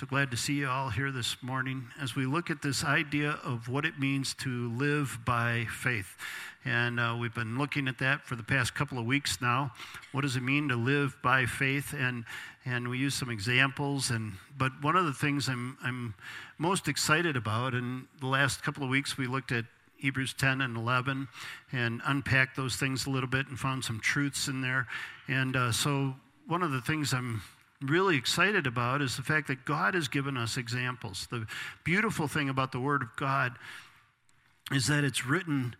So glad to see you all here this morning as we look at this idea of what it means to live by faith. And uh, we've been looking at that for the past couple of weeks now. What does it mean to live by faith? And and we use some examples. And but one of the things I'm I'm most excited about, in the last couple of weeks we looked at Hebrews 10 and 11 and unpacked those things a little bit and found some truths in there. And uh, so one of the things I'm really excited about is the fact that God has given us examples. The beautiful thing about the Word of God is that it's written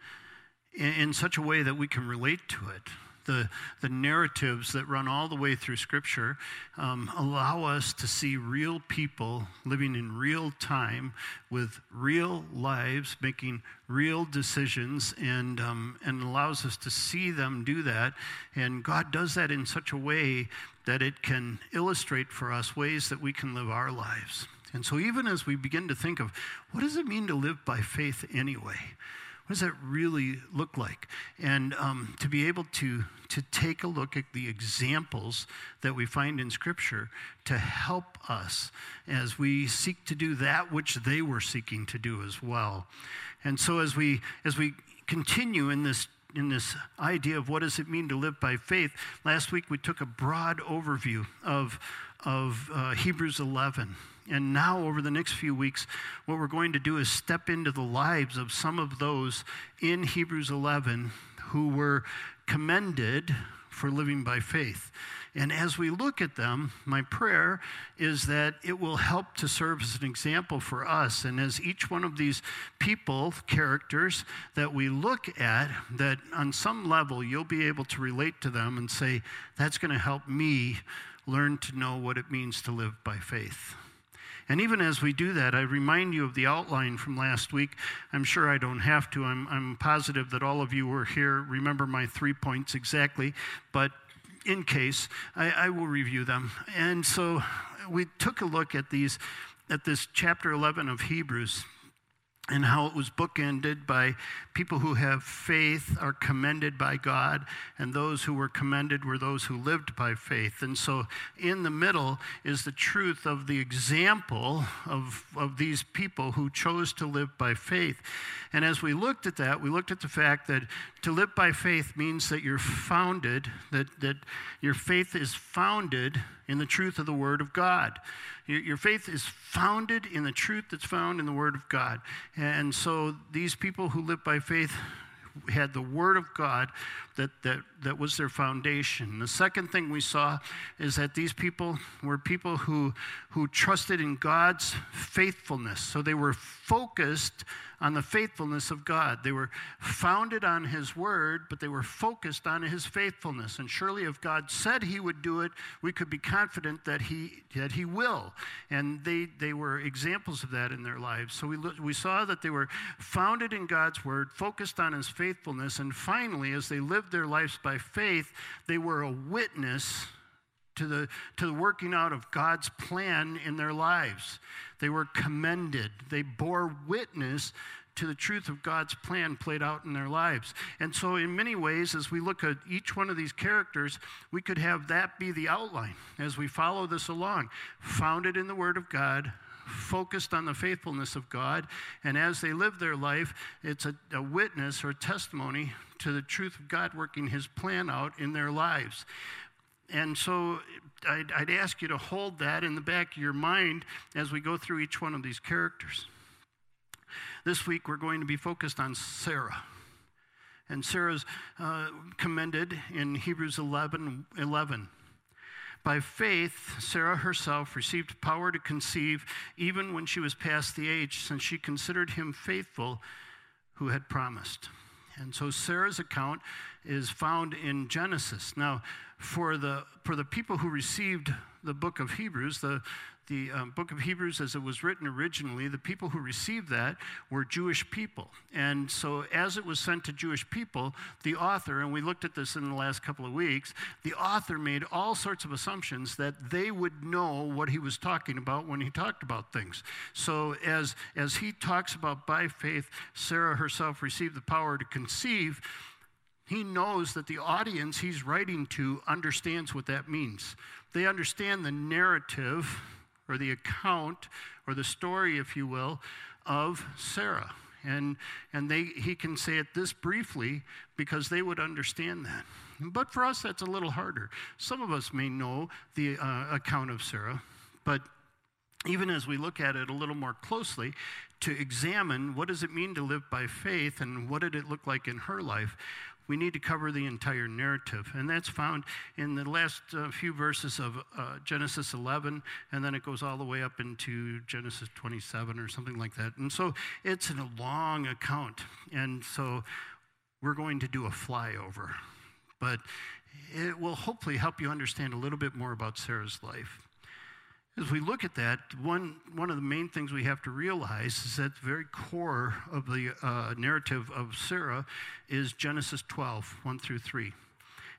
in, in such a way that we can relate to it. The, the narratives that run all the way through Scripture um, allow us to see real people living in real time with real lives, making real decisions, and, um, and allows us to see them do that. And God does that in such a way that it can illustrate for us ways that we can live our lives. And so, even as we begin to think of what does it mean to live by faith anyway? What does that really look like? And um, to be able to, to take a look at the examples that we find in Scripture to help us as we seek to do that which they were seeking to do as well. And so, as we, as we continue in this in this idea of what does it mean to live by faith. Last week we took a broad overview of, of uh, Hebrews 11. And now, over the next few weeks, what we're going to do is step into the lives of some of those in Hebrews 11 who were commended for living by faith. And as we look at them, my prayer is that it will help to serve as an example for us. And as each one of these people, characters that we look at, that on some level you'll be able to relate to them and say, that's going to help me learn to know what it means to live by faith. And even as we do that, I remind you of the outline from last week. I'm sure I don't have to. I'm, I'm positive that all of you were here. Remember my three points exactly. But in case, I, I will review them. And so we took a look at these, at this chapter 11 of Hebrews and how it was bookended by people who have faith are commended by God, and those who were commended were those who lived by faith. And so, in the middle is the truth of the example of, of these people who chose to live by faith. And as we looked at that, we looked at the fact that to live by faith means that you're founded, that, that your faith is founded in the truth of the Word of God. Your, faith is founded in the truth that's found in the Word of God. And so these people who live by had the Word of God that, that, that was their foundation. The second thing we saw is that these people were people who, who trusted in God's faithfulness. So they were focused on the faithfulness of God. They were founded on His Word, but they were focused on His faithfulness. And surely, if God said He would do it, we could be confident that He, that he will. And they, they were examples of that in their lives. So we, we saw that they were founded in God's Word, focused on His faithfulness, and finally, as they lived their lives by faith, they were a witness to the, to the working out of God's plan in their lives. They were commended. They bore witness to the truth of God's plan played out in their lives. And so, in many ways, as we look at each one of these characters, we could have that be the outline as we follow this along. Founded in the Word of God, focused on the faithfulness of God, and as they live their life, it's a, a witness or a testimony to the truth of God working His plan out in their lives. And so I'd, I'd, ask you to hold that in the back of your mind as we go through each one of these characters. This week we're going to be focused on Sarah. And Sarah's uh, commended in Hebrews 11 11. By faith, Sarah herself received power to conceive even when she was past the age, since she considered him faithful who had promised. And so Sarah's account is found in Genesis. Now, for the, for the people who received the book of Hebrews, the, the um, book of Hebrews as it was written originally, the people who received that were Jewish people. And so, as it was sent to Jewish people, the author, and we looked at this in the last couple of weeks, the author made all sorts of assumptions that they would know what he was talking about when he talked about things. So, as, as he talks about by faith, Sarah herself received the power to conceive he knows that the audience he's writing to understands what that means. They understand the narrative, or the account or the story, if you will, of Sarah. And, and they, he can say it this briefly because they would understand that. But for us, that's a little harder. Some of us may know the uh, account of Sarah, but even as we look at it a little more closely, to examine what does it mean to live by faith and what did it look like in her life, we need to cover the entire narrative. And that's found in the last uh, few verses of uh, Genesis 11, and then it goes all the way up into Genesis 27 or something like that. And so it's a long account. And so we're going to do a flyover. But it will hopefully help you understand a little bit more about Sarah's life. As we look at that, one, one of the main things we have to realize is that the very core of the uh, narrative of Sarah is Genesis 12, 1 through 3.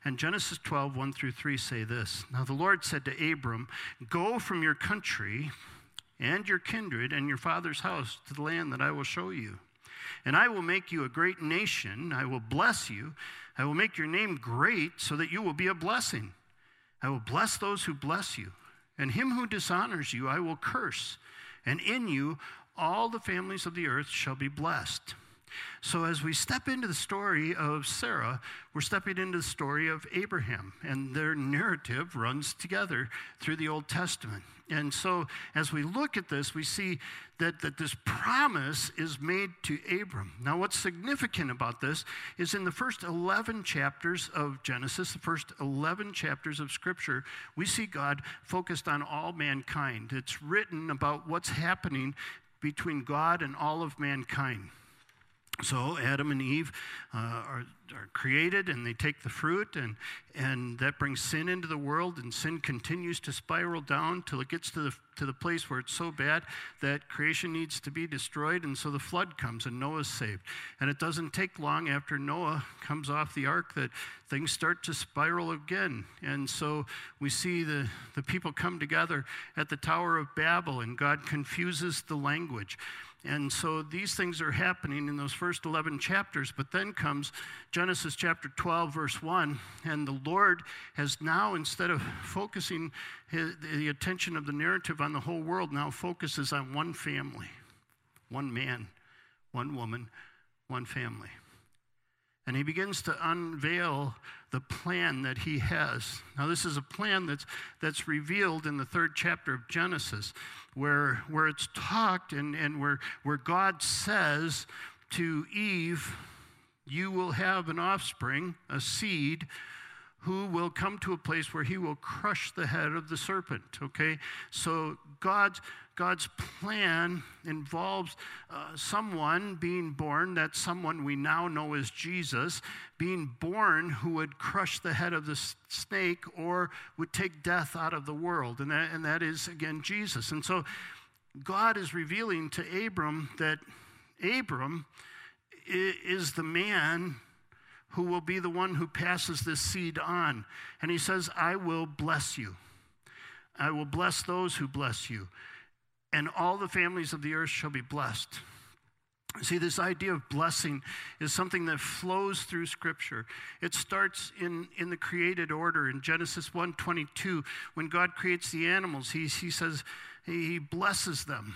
And Genesis 12, 1 through 3 say this Now the Lord said to Abram, Go from your country and your kindred and your father's house to the land that I will show you. And I will make you a great nation. I will bless you. I will make your name great so that you will be a blessing. I will bless those who bless you and him who dishonors you I will curse, and in you all the families of the earth shall be blessed. So, as we step into the story of Sarah, we're stepping into the story of Abraham, and their narrative runs together through the Old Testament. And so, as we look at this, we see that, that this promise is made to Abram. Now, what's significant about this is in the first 11 chapters of Genesis, the first 11 chapters of Scripture, we see God focused on all mankind. It's written about what's happening between God and all of mankind. So Adam and Eve uh, are, are created and they take the fruit, and, and that brings sin into the world, and sin continues to spiral down till it gets to the, to the place where it's so bad that creation needs to be destroyed, and so the flood comes and Noah's saved. And it doesn't take long after Noah comes off the ark that things start to spiral again. And so we see the, the people come together at the Tower of Babel, and God confuses the language. And so these things are happening in those first 11 chapters, but then comes Genesis chapter 12, verse 1, and the Lord has now, instead of focusing his, the attention of the narrative on the whole world, now focuses on one family, one man, one woman, one family. And he begins to unveil the plan that he has. Now, this is a plan that's, that's revealed in the third chapter of Genesis, where, where it's talked and, and where, where God says to Eve, You will have an offspring, a seed, who will come to a place where he will crush the head of the serpent. Okay? So God's God's plan involves uh, someone being born, that someone we now know as Jesus, being born who would crush the head of the snake or would take death out of the world. And that, and that is, again, Jesus. And so God is revealing to Abram that Abram is the man who will be the one who passes this seed on. And he says, I will bless you. I will bless those who bless you and all the families of the earth shall be blessed. See, this idea of blessing is something that flows through Scripture. It starts in, in the created order. In Genesis 1.22, when God creates the animals, he, he says he blesses them.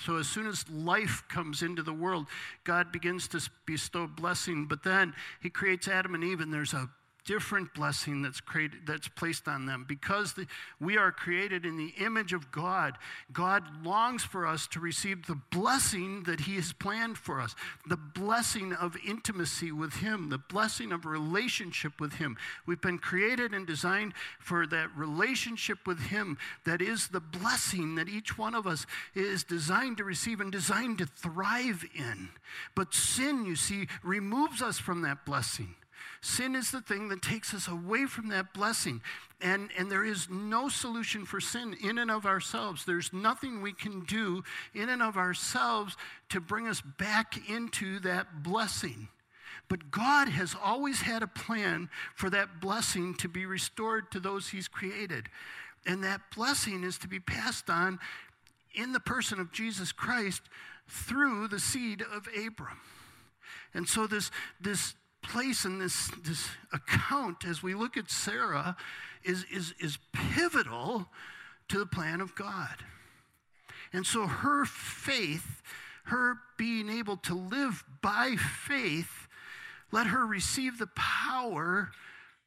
So as soon as life comes into the world, God begins to bestow blessing. But then he creates Adam and Eve, and there's a different blessing that's created that's placed on them. Because the, we are created in the image of god god longs for us to receive the blessing that he has planned for us the blessing of intimacy with him the blessing of relationship with him. We've been created and designed for that relationship with him that is the blessing that each one of us is designed to receive and designed to thrive in. But sin you see removes us from that blessing Sin is the thing that takes us away from that blessing. And, and there is no solution for sin in and of ourselves. There's nothing we can do in and of ourselves to bring us back into that blessing. But God has always had a plan for that blessing to be restored to those He's created. And that blessing is to be passed on in the person of Jesus Christ through the seed of Abram. And so this, this place in this, this account as we look at Sarah is, is, is pivotal to the plan of God. And so her faith, her being able to live by faith, let her receive the power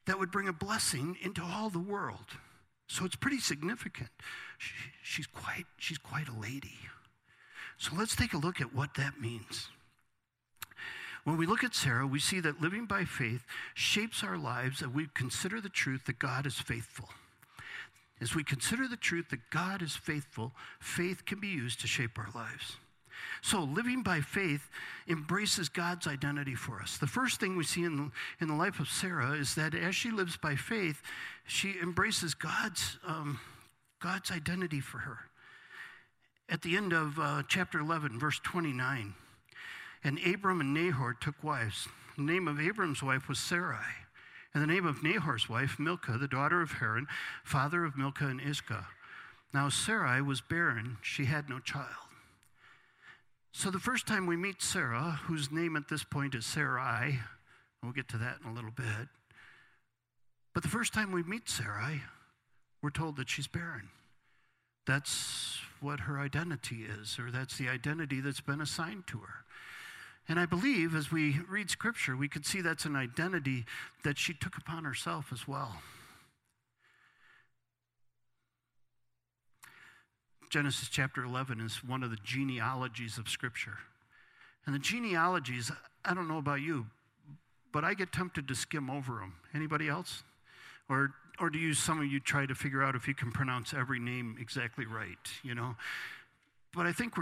that would bring a blessing into all the world. So it's pretty significant. She, she's, quite, she's quite a lady. So let's take a look at what that means. When we look at Sarah, we see that living by faith shapes our lives as we consider the truth that God is faithful. As we consider the truth that God is faithful, faith can be used to shape our lives. So, living by faith embraces God's identity for us. The first thing we see in the, in the life of Sarah is that as she lives by faith, she embraces God's, um, God's identity for her. At the end of uh, chapter 11, verse 29, and Abram and Nahor took wives. The name of Abram's wife was Sarai, and the name of Nahor's wife, Milcah, the daughter of Haran, father of Milcah and Iscah. Now Sarai was barren, she had no child. So the first time we meet Sarah, whose name at this point is Sarai, we'll get to that in a little bit. But the first time we meet Sarai, we're told that she's barren. That's what her identity is, or that's the identity that's been assigned to her. And I believe as we read scripture, we could see that's an identity that she took upon herself as well. Genesis chapter 11 is one of the genealogies of Scripture. And the genealogies, I don't know about you, but I get tempted to skim over them. Anybody else? Or, or do you, some of you try to figure out if you can pronounce every name exactly right, you know? But I think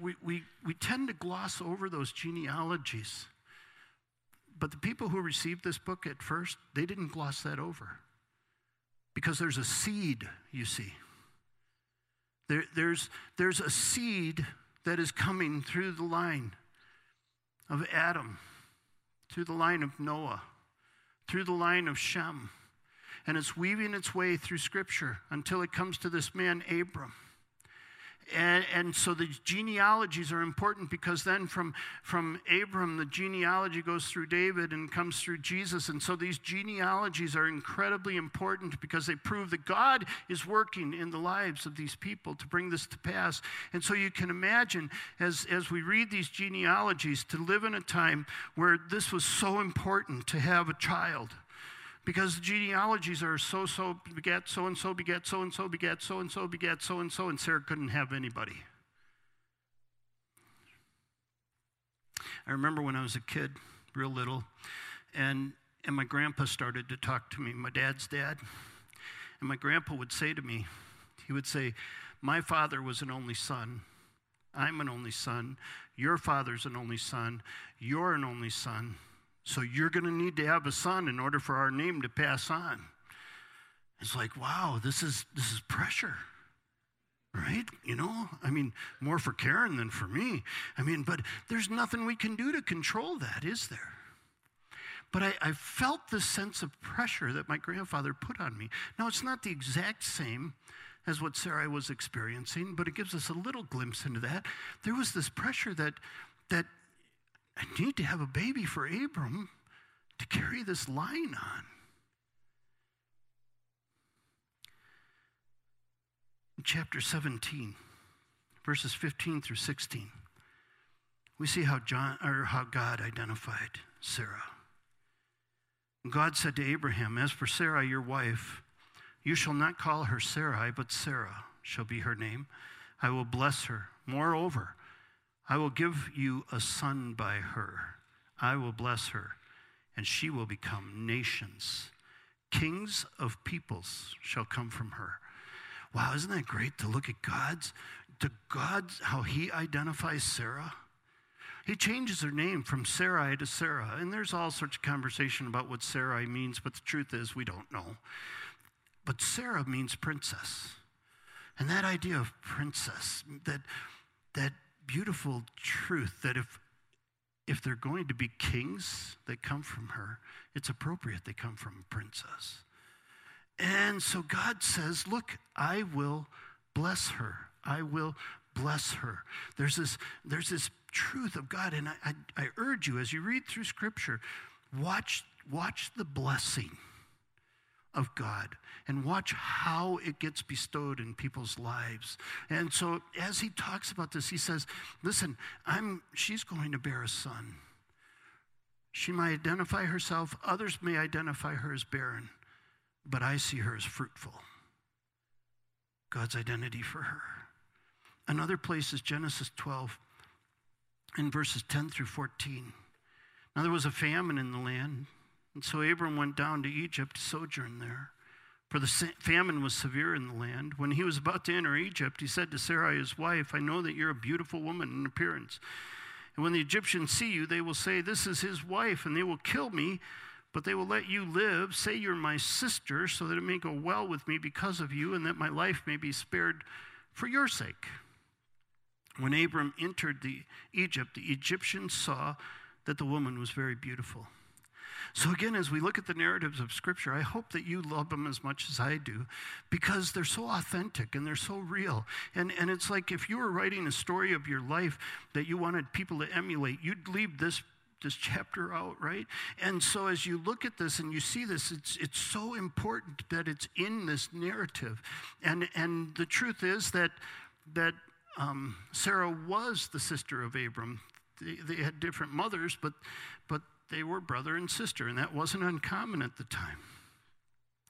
we, we, we tend to gloss over those genealogies. But the people who received this book at first, they didn't gloss that over. Because there's a seed, you see. There, there's, there's a seed that is coming through the line of Adam, through the line of Noah, through the line of Shem. And it's weaving its way through Scripture until it comes to this man, Abram. And, and, so the genealogies are important because then from, from Abram, the genealogy goes through David and comes through Jesus. And so these genealogies are incredibly important because they prove that God is working in the lives of these people to bring this to pass. And so you can imagine as, as we read these genealogies to live in a time where this was so important to have a child because the genealogies are so so begat so and so begat so and so begat so and so begat so and so, and Sarah couldn't have anybody. I remember when I was a kid, real little, and, and my grandpa started to talk to me, my dad's dad. And my grandpa would say to me, he would say, My father was an only son. I'm an only son. Your father's an only son. You're an only son. So you're going to need to have a son in order for our name to pass on. It's like, wow, this is this is pressure. Right? You know, I mean, more for Karen than for me. I mean, but there's nothing we can do to control that, is there? But I, I felt the sense of pressure that my grandfather put on me. Now, it's not the exact same as what Sarah was experiencing, but it gives us a little glimpse into that. There was this pressure that that I need to have a baby for Abram to carry this line on. Chapter 17, verses 15 through 16, we see how, John, or how God identified Sarah. God said to Abraham, As for Sarah, your wife, you shall not call her Sarai, but Sarah shall be her name. I will bless her. Moreover, I will give you a son by her. I will bless her, and she will become nations. Kings of peoples shall come from her. Wow, isn't that great to look at God's, to God's, how he identifies Sarah? He changes her name from Sarai to Sarah. And there's all sorts of conversation about what Sarai means, but the truth is we don't know. But Sarah means princess. And that idea of princess, that, that beautiful truth that if if they're going to be kings that come from her, it's appropriate they come from a princess. And so God says, Look, I will bless her. I will bless her. There's this, there's this truth of God. And I, I, I urge you, as you read through Scripture, watch, watch the blessing of God and watch how it gets bestowed in people's lives. And so as he talks about this, he says, listen, I'm she's going to bear a son. She might identify herself, others may identify her as barren, but I see her as fruitful. God's identity for her. Another place is Genesis 12 in verses 10 through 14. Now there was a famine in the land, and so Abram went down to Egypt to sojourn there. For the famine was severe in the land. When he was about to enter Egypt, he said to Sarai, his wife, I know that you're a beautiful woman in appearance. And when the Egyptians see you, they will say, This is his wife, and they will kill me, but they will let you live. Say you're my sister, so that it may go well with me because of you, and that my life may be spared for your sake. When Abram entered the Egypt, the Egyptians saw that the woman was very beautiful. So, again, as we look at the narratives of Scripture, I hope that you love them as much as I do because they're so authentic and they're so real. And, and it's like if you were writing a story of your life that you wanted people to emulate, you'd leave this this chapter out, right? And so as you look at this and you see this, it's it's so important that it's in this narrative. And and the truth is that that um, Sarah was the sister of Abram. They, they had different mothers, but, but they were brother and sister, and that wasn't uncommon at the time.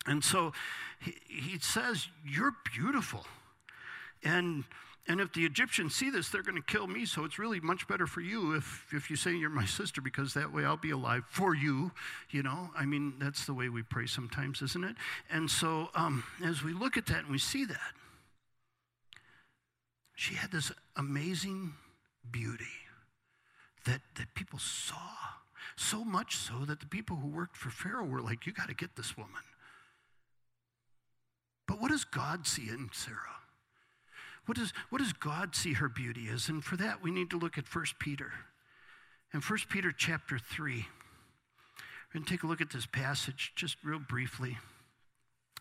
And so he, he says, You're beautiful. And, and if the Egyptians see this, they're going to kill me. So it's really much better for you if, if you say you're my sister, because that way I'll be alive for you. You know, I mean, that's the way we pray sometimes, isn't it? And so um, as we look at that and we see that, she had this amazing beauty that, that people saw. So much so that the people who worked for Pharaoh were like, You got to get this woman. But what does God see in Sarah? What does, what does God see her beauty as? And for that, we need to look at 1 Peter. In 1 Peter chapter 3, we're going to take a look at this passage just real briefly.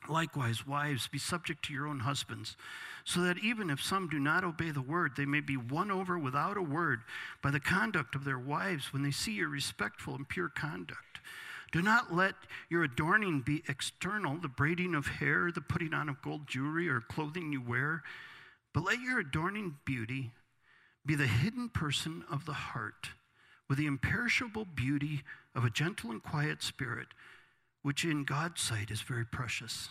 Likewise, wives, be subject to your own husbands, so that even if some do not obey the word, they may be won over without a word by the conduct of their wives when they see your respectful and pure conduct. Do not let your adorning be external, the braiding of hair, the putting on of gold jewelry, or clothing you wear, but let your adorning beauty be the hidden person of the heart, with the imperishable beauty of a gentle and quiet spirit which in God's sight is very precious.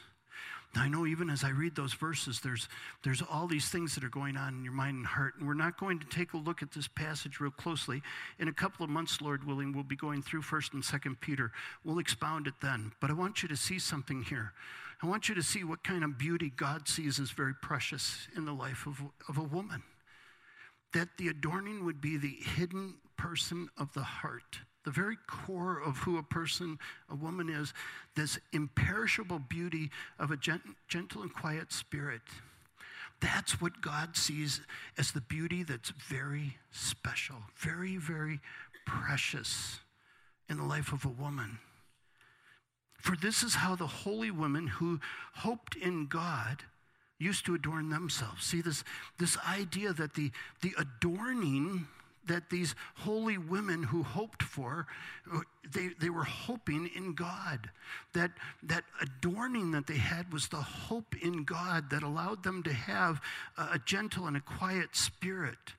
I know even as I read those verses, there's, there's all these things that are going on in your mind and heart, and we're not going to take a look at this passage real closely. In a couple of months, Lord willing, we'll be going through 1st and 2nd Peter. We'll expound it then. But I want you to see something here. I want you to see what kind of beauty God sees as very precious in the life of, of a woman. That the adorning would be the hidden person of the heart the very core of who a person, a woman is, this imperishable beauty of a gent- gentle and quiet spirit. That's what God sees as the beauty that's very special, very, very precious in the life of a woman. For this is how the holy women who hoped in God used to adorn themselves. See, this, this idea that the, the adorning that these holy women who hoped for, uh, they, they were hoping in God. That, that adorning that they had was the hope in God that allowed them to have a, a gentle and a quiet spirit.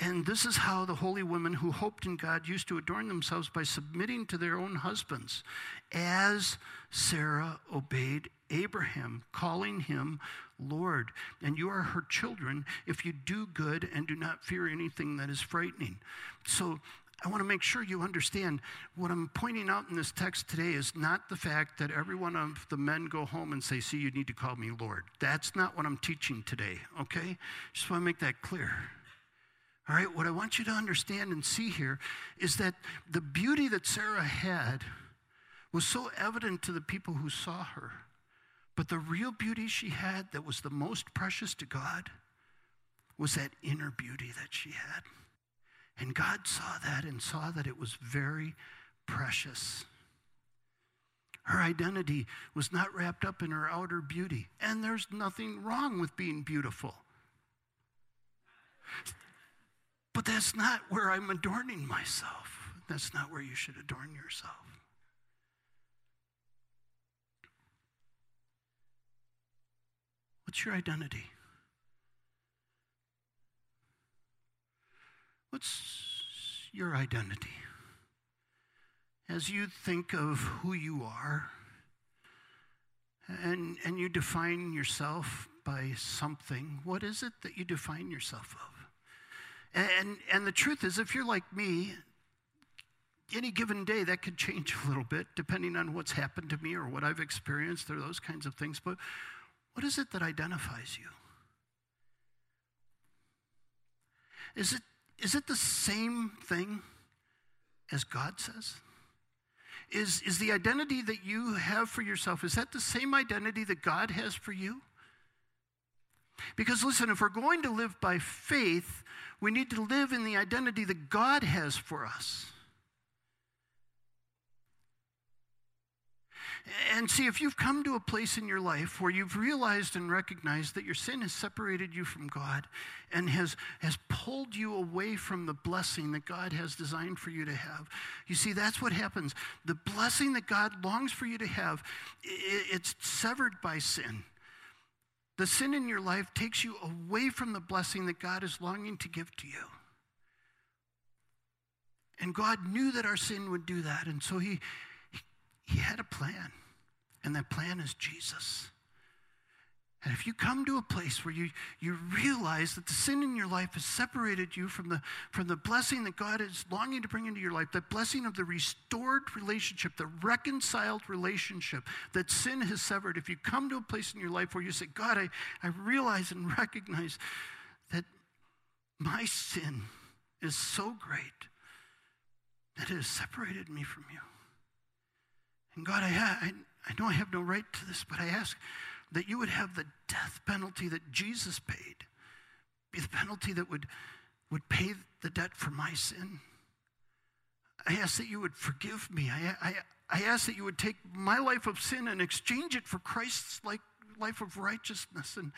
And this is how the holy women who hoped in God used to adorn themselves by submitting to their own husbands, as Sarah obeyed Abraham, calling him Lord. And you are her children if you do good and do not fear anything that is frightening. So I want to make sure you understand what I'm pointing out in this text today is not the fact that every one of the men go home and say, See, you need to call me Lord. That's not what I'm teaching today, okay? Just want to make that clear. All right, what I want you to understand and see here is that the beauty that Sarah had was so evident to the people who saw her. But the real beauty she had that was the most precious to God was that inner beauty that she had. And God saw that and saw that it was very precious. Her identity was not wrapped up in her outer beauty. And there's nothing wrong with being beautiful. But that's not where I'm adorning myself. That's not where you should adorn yourself. What's your identity? What's your identity? As you think of who you are and, and you define yourself by something, what is it that you define yourself of? And, and the truth is, if you're like me, any given day that could change a little bit depending on what's happened to me or what I've experienced or those kinds of things. But what is it that identifies you? Is it, is it the same thing as God says? Is, is the identity that you have for yourself, is that the same identity that God has for you? Because listen, if we're going to live by faith, we need to live in the identity that God has for us. And see, if you've come to a place in your life where you've realized and recognized that your sin has separated you from God and has, has pulled you away from the blessing that God has designed for you to have, you see, that's what happens. The blessing that God longs for you to have, it's severed by sin. The sin in your life takes you away from the blessing that God is longing to give to you. And God knew that our sin would do that. And so he, he had a plan, and that plan is Jesus. And if you come to a place where you, you realize that the sin in your life has separated you from the, from the blessing that God is longing to bring into your life, that blessing of the restored relationship, the reconciled relationship that sin has severed, if you come to a place in your life where you say, God, I, I realize and recognize that my sin is so great that it has separated me from you. And God, I, I, I know I have no right to this, but I ask that you would have the death penalty that Jesus paid be the penalty that would, would pay the debt for my sin. I ask that you would forgive me. I, I, I ask that you would take my life of sin and exchange it for Christ's like, life of righteousness. And,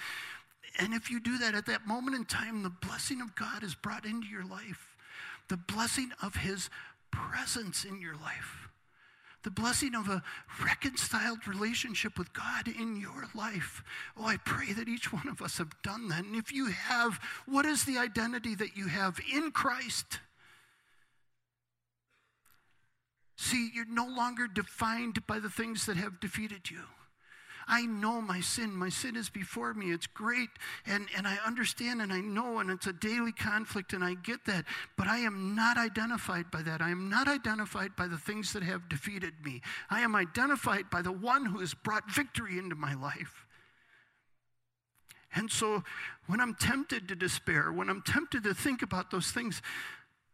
and if you do that at that moment in time, the blessing of God is brought into your life, the blessing of his presence in your life the blessing of a reconciled relationship with God in your life. Oh, I pray that each one of us have done that. And if you have, what is the identity that you have in Christ? See, you're no longer defined by the things that have defeated you. I know my sin. My sin is before me. It's great. And, and I understand and I know, and it's a daily conflict, and I get that. But I am not identified by that. I am not identified by the things that have defeated me. I am identified by the one who has brought victory into my life. And so when I'm tempted to despair, when I'm tempted to think about those things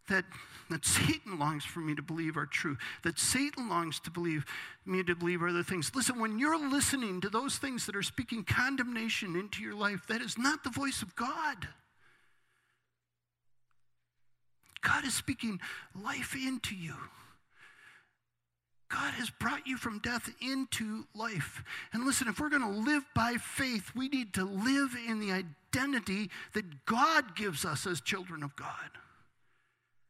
that that Satan longs for me to believe are true, that Satan longs to believe me to believe are other things. Listen, when you're listening to those things that are speaking condemnation into your life, that is not the voice of God. God is speaking life into you. God has brought you from death into life. And listen, if we're going to live by faith, we need to live in the identity that God gives us as children of God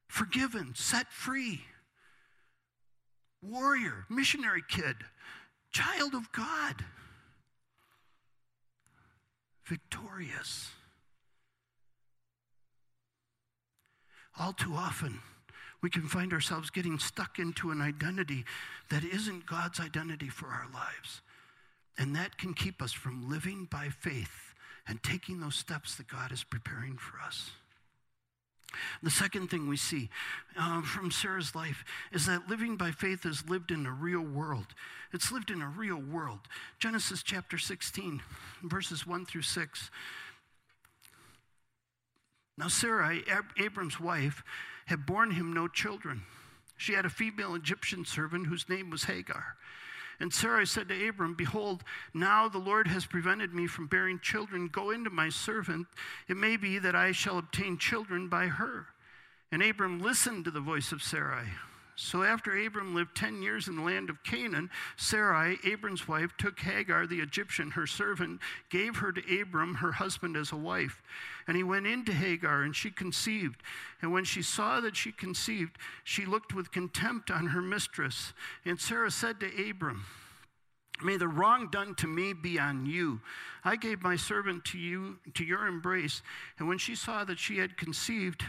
forgiven, set free, warrior, missionary kid, child of God, victorious. All too often, we can find ourselves getting stuck into an identity that isn't God's identity for our lives. And that can keep us from living by faith and taking those steps that God is preparing for us. The second thing we see uh, from Sarah's life is that living by faith is lived in a real world. It's lived in a real world. Genesis chapter 16, verses 1 through 6. Now, Sarah, Ab- Abram's wife, had borne him no children. She had a female Egyptian servant whose name was Hagar. And Sarai said to Abram, Behold, now the Lord has prevented me from bearing children. Go into my servant. It may be that I shall obtain children by her. And Abram listened to the voice of Sarai. So after Abram lived 10 years in the land of Canaan, Sarai, Abram's wife, took Hagar the Egyptian, her servant, gave her to Abram, her husband, as a wife. And he went into Hagar, and she conceived. And when she saw that she conceived, she looked with contempt on her mistress. And Sarah said to Abram, May the wrong done to me be on you. I gave my servant to you to your embrace, and when she saw that she had conceived,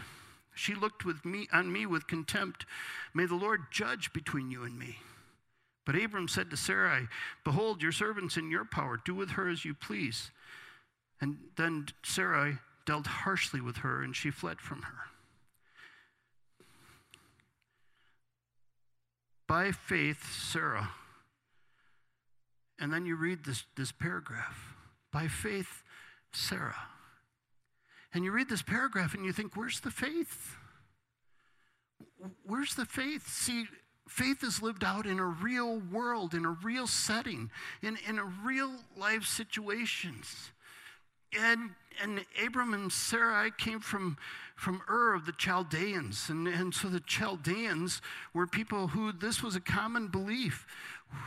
she looked with me on me with contempt. May the Lord judge between you and me. But Abram said to Sarai, Behold, your servant's in your power. Do with her as you please. And then Sarai dealt harshly with her, and she fled from her. By faith, Sarah. And then you read this, this paragraph. By faith, Sarah. And you read this paragraph and you think, where's the faith? Where's the faith? See, faith is lived out in a real world, in a real setting, in, in a real life situations. And, and Abram and Sarai came from, from Ur of the Chaldeans. And, and so the Chaldeans were people who this was a common belief.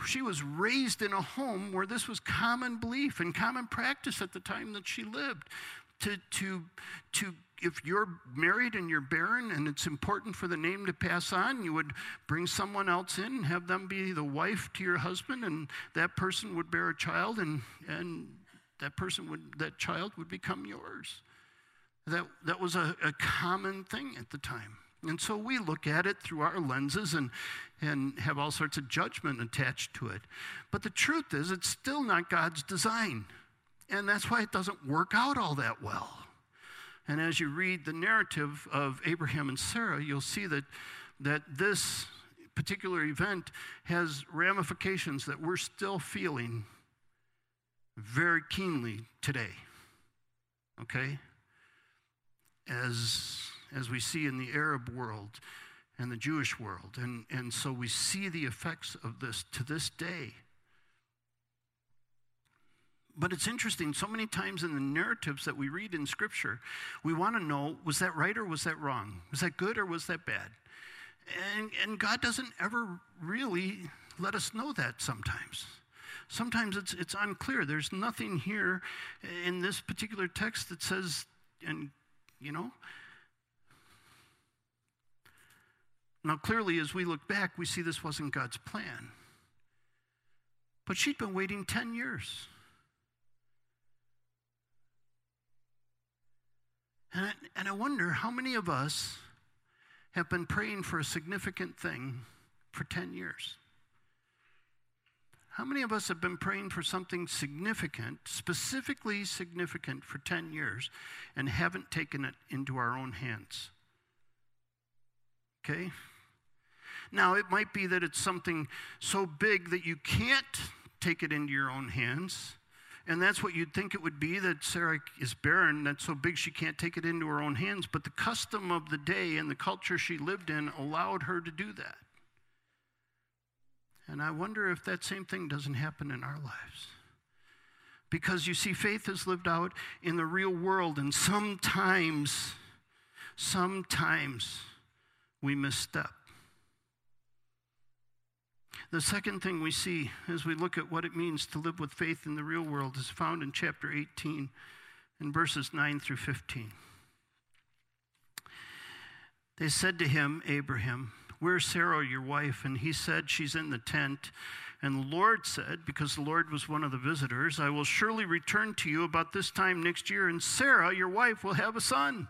She was raised in a home where this was common belief and common practice at the time that she lived. To, to, to if you're married and you're barren and it's important for the name to pass on, you would bring someone else in and have them be the wife to your husband, and that person would bear a child, and, and that person would, that child would become yours. That, that was a, a common thing at the time. And so we look at it through our lenses and, and have all sorts of judgment attached to it. But the truth is, it's still not God's design. And that's why it doesn't work out all that well. And as you read the narrative of Abraham and Sarah, you'll see that, that this particular event has ramifications that we're still feeling very keenly today. Okay? As, as we see in the Arab world and the Jewish world. And, and so we see the effects of this to this day. But it's interesting, so many times in the narratives that we read in Scripture, we want to know was that right or was that wrong? Was that good or was that bad? And, and God doesn't ever really let us know that sometimes. Sometimes it's, it's unclear. There's nothing here in this particular text that says, and you know. Now, clearly, as we look back, we see this wasn't God's plan. But she'd been waiting 10 years. And I, and I wonder how many of us have been praying for a significant thing for 10 years? How many of us have been praying for something significant, specifically significant, for 10 years and haven't taken it into our own hands? Okay? Now, it might be that it's something so big that you can't take it into your own hands. And that's what you'd think it would be that Sarah is barren, that's so big she can't take it into her own hands. But the custom of the day and the culture she lived in allowed her to do that. And I wonder if that same thing doesn't happen in our lives. Because you see, faith is lived out in the real world, and sometimes, sometimes we misstep. The second thing we see as we look at what it means to live with faith in the real world is found in chapter 18 in verses 9 through 15. They said to him, Abraham, Where's Sarah, your wife? And he said, She's in the tent. And the Lord said, because the Lord was one of the visitors, I will surely return to you about this time next year, and Sarah, your wife, will have a son.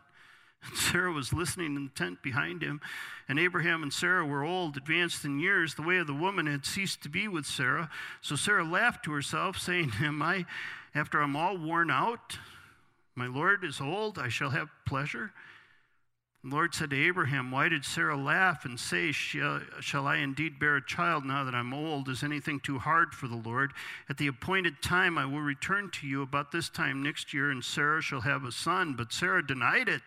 And Sarah was listening in the tent behind him. And Abraham and Sarah were old, advanced in years. The way of the woman had ceased to be with Sarah. So Sarah laughed to herself, saying, Am I, after I'm all worn out, my Lord is old, I shall have pleasure? The Lord said to Abraham, Why did Sarah laugh and say, shall, shall, I indeed bear a child now that I'm old? Is anything too hard for the Lord? At the appointed time, I will return to you about this time next year, and Sarah shall have a son. But Sarah denied it,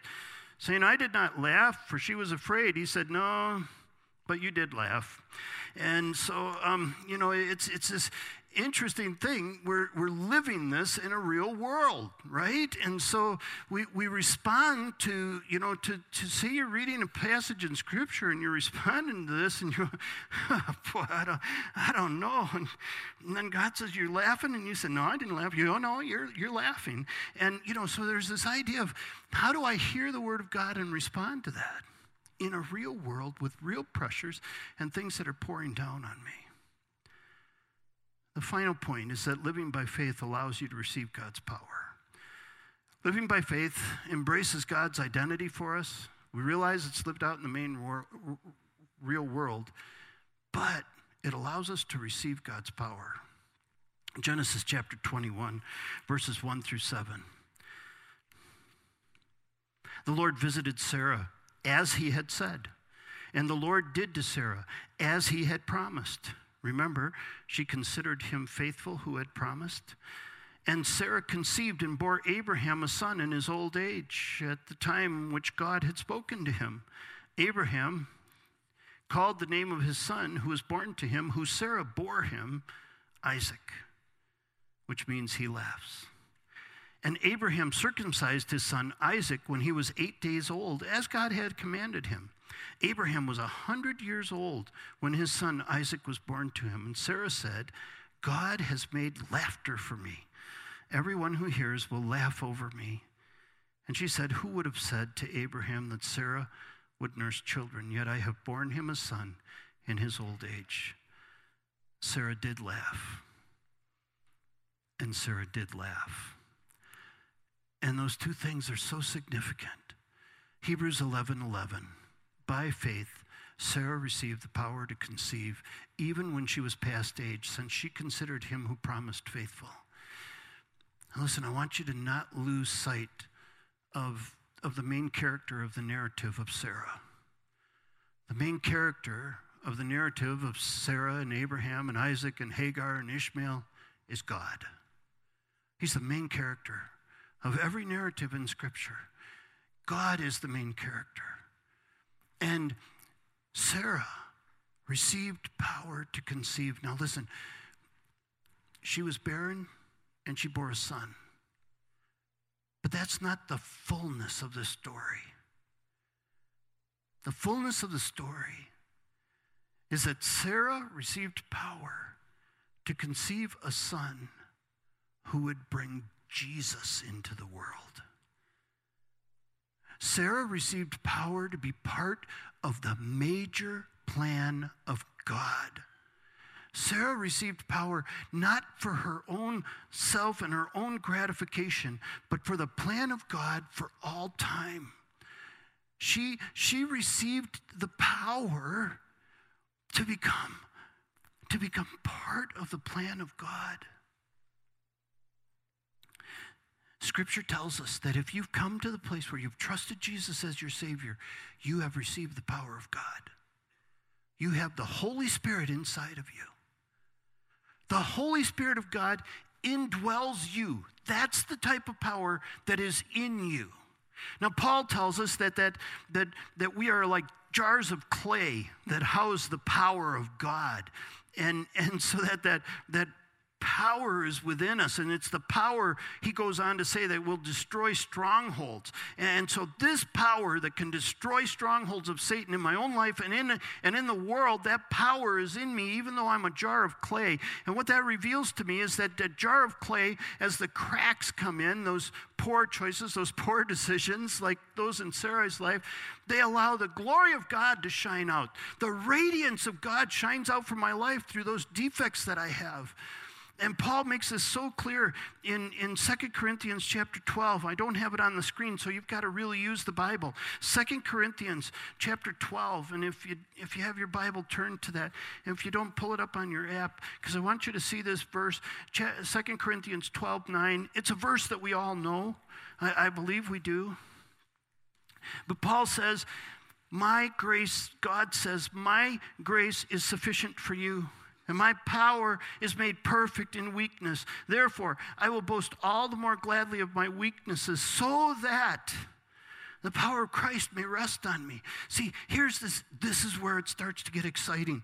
saying, I did not laugh, for she was afraid. He said, No, but you did laugh. And so, um, you know, it's, it's this interesting thing. We're, we're living this in a real world, right? And so we, we respond to, you know, to, to say you're reading a passage in Scripture and you're responding to this and oh, boy, I don't, I don't know. And, and, then God says, You're laughing. And you say, No, I didn't laugh. You go, oh, No, you're, you're laughing. And, you know, so there's this idea of how do I hear the Word of God and respond to that in a real world with real pressures and things that are pouring down on me? The final point is that living by faith allows you to receive God's power. Living by faith embraces God's identity for us. We realize it's lived out in the main real world, but it allows us to receive God's power. Genesis chapter 21, verses 1 through 7. The Lord visited Sarah as he had said, and the Lord did to Sarah as he had promised. Remember, she considered him faithful who had promised. And Sarah conceived and bore Abraham a son in his old age at the time which God had spoken to him. Abraham called the name of his son who was born to him, who Sarah bore him, Isaac, which means he laughs. And Abraham circumcised his son Isaac when he was eight days old, as God had commanded him. Abraham was a hundred years old when his son Isaac was born to him. And Sarah said, God has made laughter for me. Everyone who hears will laugh over me. And she said, Who would have said to Abraham that Sarah would nurse children? Yet I have borne him a son in his old age. Sarah did laugh. And Sarah did laugh. And those two things are so significant. Hebrews 11 11. By faith, Sarah received the power to conceive even when she was past age, since she considered him who promised faithful. Now listen, I want you to not lose sight of, of the main character of the narrative of Sarah. The main character of the narrative of Sarah and Abraham and Isaac and Hagar and Ishmael is God. He's the main character of every narrative in Scripture. God is the main character. And Sarah received power to conceive. Now, listen, she was barren and she bore a son. But that's not the fullness of the story. The fullness of the story is that Sarah received power to conceive a son who would bring Jesus into the world. Sarah received power to be part of the major plan of God. Sarah received power not for her own self and her own gratification, but for the plan of God for all time. She, she received the power to become, to become part of the plan of God. Scripture tells us that if you've come to the place where you've trusted Jesus as your Savior, you have received the power of God. You have the Holy Spirit inside of you. The Holy Spirit of God indwells you. That's the type of power that is in you. Now, Paul tells us that, that, that, that we are like jars of clay that house the power of God. And, and so that, that, that power is within us, and it's the power, he goes on to say, that will destroy strongholds. And so, this power that can destroy strongholds of Satan in my own life and in, and in the world, that power is in me, even though I'm a jar of clay. And what that reveals to me is that the jar of clay, as the cracks come in, those poor choices, those poor decisions, like those in Sarah's life, they allow the glory of God to shine out. The radiance of God shines out from my life through those defects that I have. And Paul makes this so clear in, in 2 Corinthians chapter 12. I don't have it on the screen, so you've got to really use the Bible. 2 Corinthians chapter 12. And if you, if you have your Bible, turn to that. And if you don't, pull it up on your app, because I want you to see this verse, 2 Corinthians 12 9. It's a verse that we all know. I, I believe we do. But Paul says, My grace, God says, My grace is sufficient for you and my power is made perfect in weakness. Therefore, I will boast all the more gladly of my weaknesses, so that the power of Christ may rest on me. See, here's this this is where it starts to get exciting,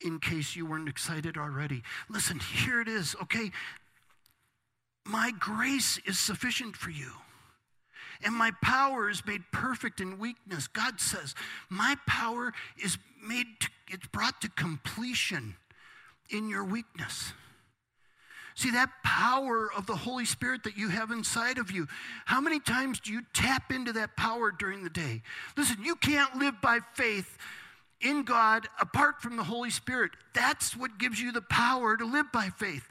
in case you weren't excited already. Listen, here it is, okay? My grace is sufficient for you. And my power is made perfect in weakness. God says, My power is made, to, it's brought to completion in your weakness. See, that power of the Holy Spirit that you have inside of you, how many times do you tap into that power during the day? Listen, you can't live by faith in God apart from the Holy Spirit. That's what gives you the power to live by faith.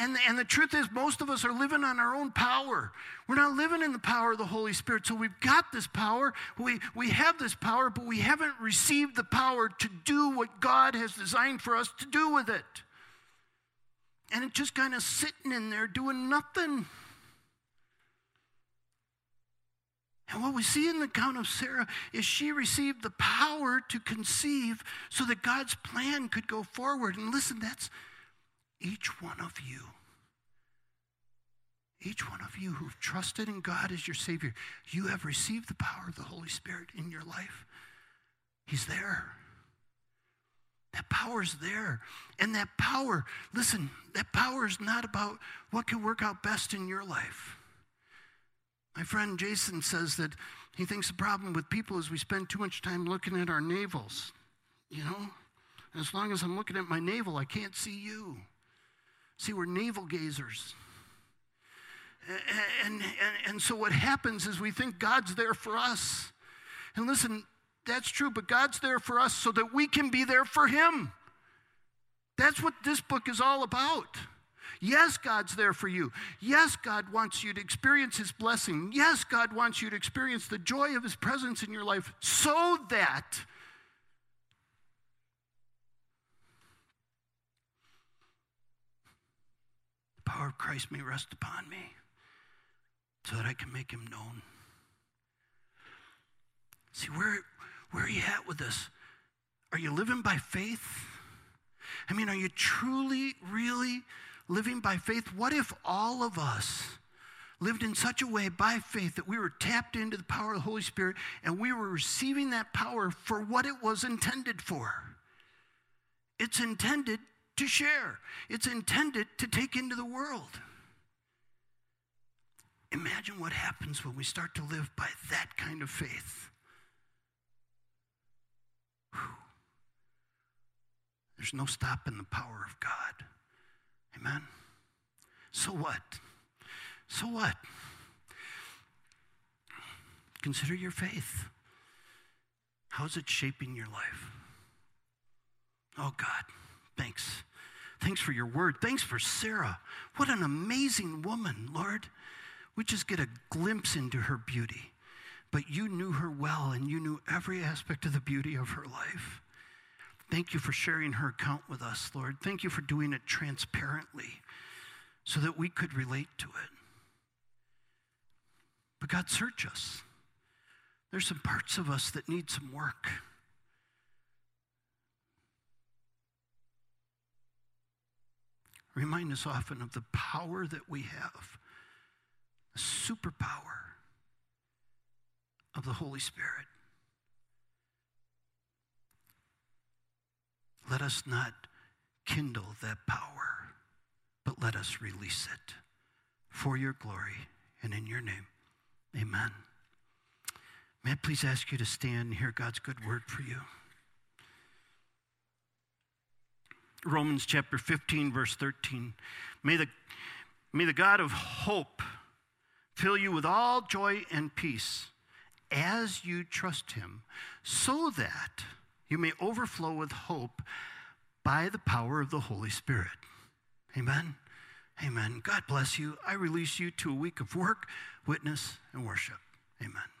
And, and the truth is, most of us are living on our own power. We're not living in the power of the Holy Spirit. So we've got this power, we, we have this power, but we haven't received the power to do what God has designed for us to do with it. And it's just kind of sitting in there doing nothing. And what we see in the account of Sarah is she received the power to conceive so that God's plan could go forward. And listen, that's each one of you. Each one of you who've trusted in God as your Savior, you have received the power of the Holy Spirit in your life. He's there. That power is there. And that power, listen, that power is not about what can work out best in your life. My friend Jason says that he thinks the problem with people is we spend too much time looking at our navels. You know? As long as I'm looking at my navel, I can't see you. See, we're navel gazers. And, and, and, so what happens is we think God's there for us. And listen, that's true, but God's there for us so that we can be there for Him. That's what this book is all about. Yes, God's there for you. Yes, God wants you to experience His blessing. Yes, God wants you to experience the joy of His presence in your life so that the power of Christ may rest upon me so that I can make Him known. See, where, where are you at with this? Are you living by faith? I mean, are you truly, really living by faith, what if all of us lived in such a way by faith that we were tapped into the power of the Holy Spirit and we were receiving that power for what it was intended for? It's intended to share, it's intended to take into the world. Imagine what happens when we start to live by that kind of faith. Whew. There's no stopping the power of God. Amen? So what? So what? Consider your faith. How is it shaping your life? Oh, God, thanks. Thanks for your word. Thanks for Sarah. What an amazing woman, Lord. We just get a glimpse into her beauty. But you knew her well and you knew every aspect of the beauty of her life. Thank you for sharing her account with us, Lord. Thank you for doing it transparently so that we could relate to it. But God, search us. There's some parts of us that need some work. Remind us often of the power that we have, the superpower of the Holy Spirit. Let us not kindle that power, but let us release it for your glory and in your name. Amen. May I please ask you to stand and hear God's good word for you? Romans chapter 15, verse 13. May the, may the God of hope fill you with all joy and peace as you trust him, so that you may overflow with hope by the power of the Holy Spirit. Amen. Amen. God bless you. I release you to a week of work, witness, and worship. Amen.